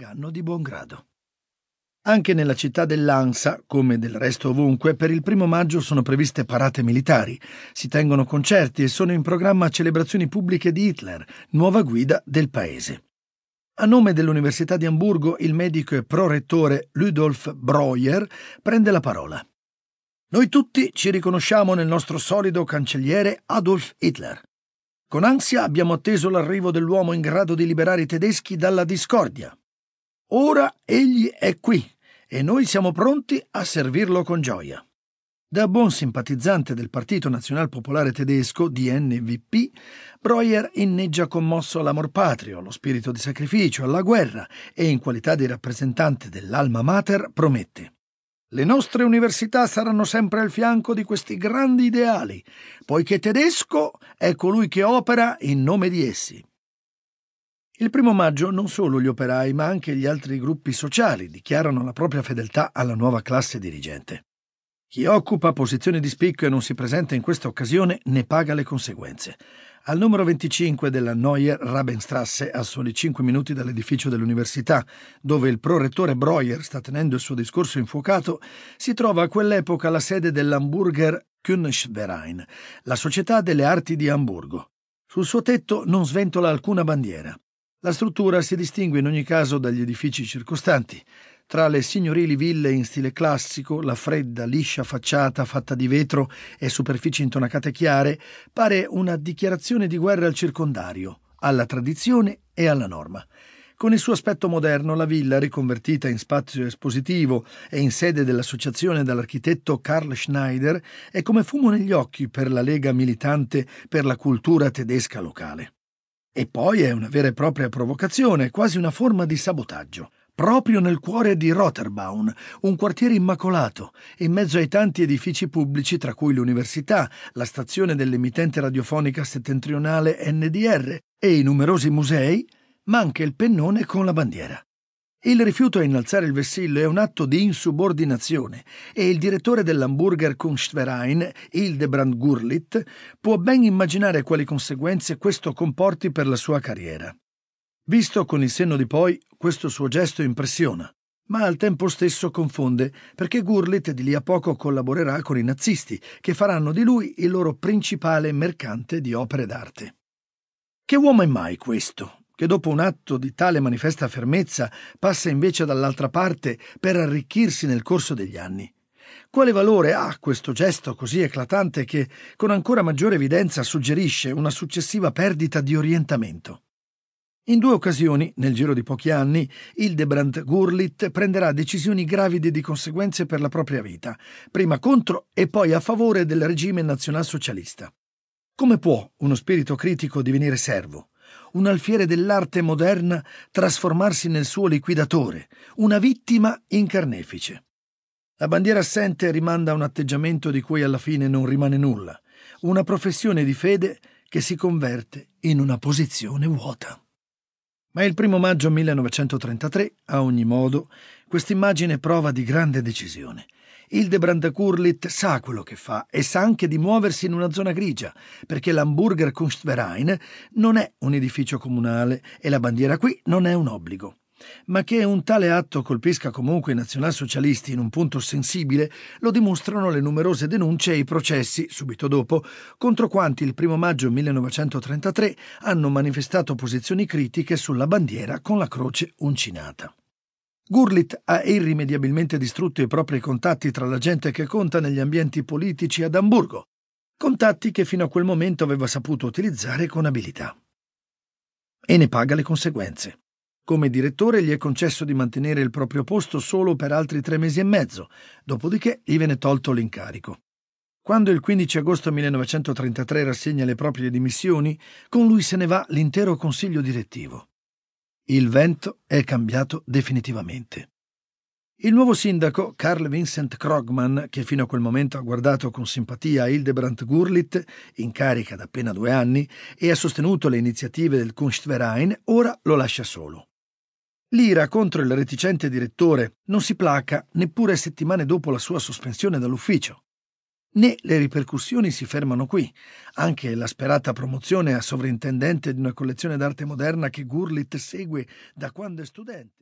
inganno di buon grado. Anche nella città dell'Ansa, come del resto ovunque, per il primo maggio sono previste parate militari, si tengono concerti e sono in programma celebrazioni pubbliche di Hitler, nuova guida del paese. A nome dell'Università di Amburgo, il medico e prorettore Ludolf Breuer prende la parola. Noi tutti ci riconosciamo nel nostro solido cancelliere Adolf Hitler. Con ansia abbiamo atteso l'arrivo dell'uomo in grado di liberare i tedeschi dalla discordia, Ora egli è qui e noi siamo pronti a servirlo con gioia. Da buon simpatizzante del Partito Nazional Popolare Tedesco, DNVP, Breuer inneggia commosso all'amor patrio, allo spirito di sacrificio, alla guerra e, in qualità di rappresentante dell'Alma Mater, promette le nostre università saranno sempre al fianco di questi grandi ideali, poiché tedesco è colui che opera in nome di essi. Il primo maggio non solo gli operai, ma anche gli altri gruppi sociali dichiarano la propria fedeltà alla nuova classe dirigente. Chi occupa posizioni di spicco e non si presenta in questa occasione ne paga le conseguenze. Al numero 25 della Neue Rabenstrasse, a soli 5 minuti dall'edificio dell'università, dove il prorettore Breuer sta tenendo il suo discorso infuocato, si trova a quell'epoca la sede dell'Hamburger Kunstverein, la società delle arti di Amburgo. Sul suo tetto non sventola alcuna bandiera. La struttura si distingue in ogni caso dagli edifici circostanti. Tra le signorili ville in stile classico, la fredda, liscia facciata fatta di vetro e superfici intonacate chiare pare una dichiarazione di guerra al circondario, alla tradizione e alla norma. Con il suo aspetto moderno, la villa, riconvertita in spazio espositivo e in sede dell'associazione dall'architetto Karl Schneider, è come fumo negli occhi per la lega militante per la cultura tedesca locale. E poi è una vera e propria provocazione, quasi una forma di sabotaggio. Proprio nel cuore di Rotterbaum, un quartiere immacolato, in mezzo ai tanti edifici pubblici, tra cui l'università, la stazione dell'emittente radiofonica settentrionale NDR e i numerosi musei, manca il pennone con la bandiera. Il rifiuto a innalzare il vessillo è un atto di insubordinazione e il direttore dell'Hamburger Kunstverein, Hildebrand Gurlit, può ben immaginare quali conseguenze questo comporti per la sua carriera. Visto con il senno di poi, questo suo gesto impressiona, ma al tempo stesso confonde, perché Gurlit di lì a poco collaborerà con i nazisti, che faranno di lui il loro principale mercante di opere d'arte. Che uomo è mai questo? Che dopo un atto di tale manifesta fermezza passa invece dall'altra parte per arricchirsi nel corso degli anni. Quale valore ha questo gesto così eclatante che, con ancora maggiore evidenza, suggerisce una successiva perdita di orientamento? In due occasioni, nel giro di pochi anni, Hildebrand Gurlit prenderà decisioni gravide di conseguenze per la propria vita, prima contro e poi a favore del regime nazionalsocialista. Come può uno spirito critico divenire servo? Un alfiere dell'arte moderna trasformarsi nel suo liquidatore, una vittima in carnefice. La bandiera assente rimanda a un atteggiamento di cui alla fine non rimane nulla, una professione di fede che si converte in una posizione vuota. Ma il primo maggio 1933, a ogni modo, quest'immagine prova di grande decisione. Hildebrand Kurlit sa quello che fa e sa anche di muoversi in una zona grigia, perché l'Hamburger Kunstverein non è un edificio comunale e la bandiera qui non è un obbligo. Ma che un tale atto colpisca comunque i nazionalsocialisti in un punto sensibile lo dimostrano le numerose denunce e i processi, subito dopo, contro quanti il primo maggio 1933 hanno manifestato posizioni critiche sulla bandiera con la croce uncinata. Gurlit ha irrimediabilmente distrutto i propri contatti tra la gente che conta negli ambienti politici ad Amburgo, contatti che fino a quel momento aveva saputo utilizzare con abilità. E ne paga le conseguenze. Come direttore gli è concesso di mantenere il proprio posto solo per altri tre mesi e mezzo, dopodiché gli viene tolto l'incarico. Quando il 15 agosto 1933 rassegna le proprie dimissioni, con lui se ne va l'intero consiglio direttivo. Il vento è cambiato definitivamente. Il nuovo sindaco, Carl Vincent Krogman, che fino a quel momento ha guardato con simpatia Hildebrandt Gurlit, in carica da appena due anni, e ha sostenuto le iniziative del Kunstverein, ora lo lascia solo. L'ira contro il reticente direttore non si placa neppure settimane dopo la sua sospensione dall'ufficio. Né le ripercussioni si fermano qui. Anche la sperata promozione a sovrintendente di una collezione d'arte moderna che Gurlit segue da quando è studente.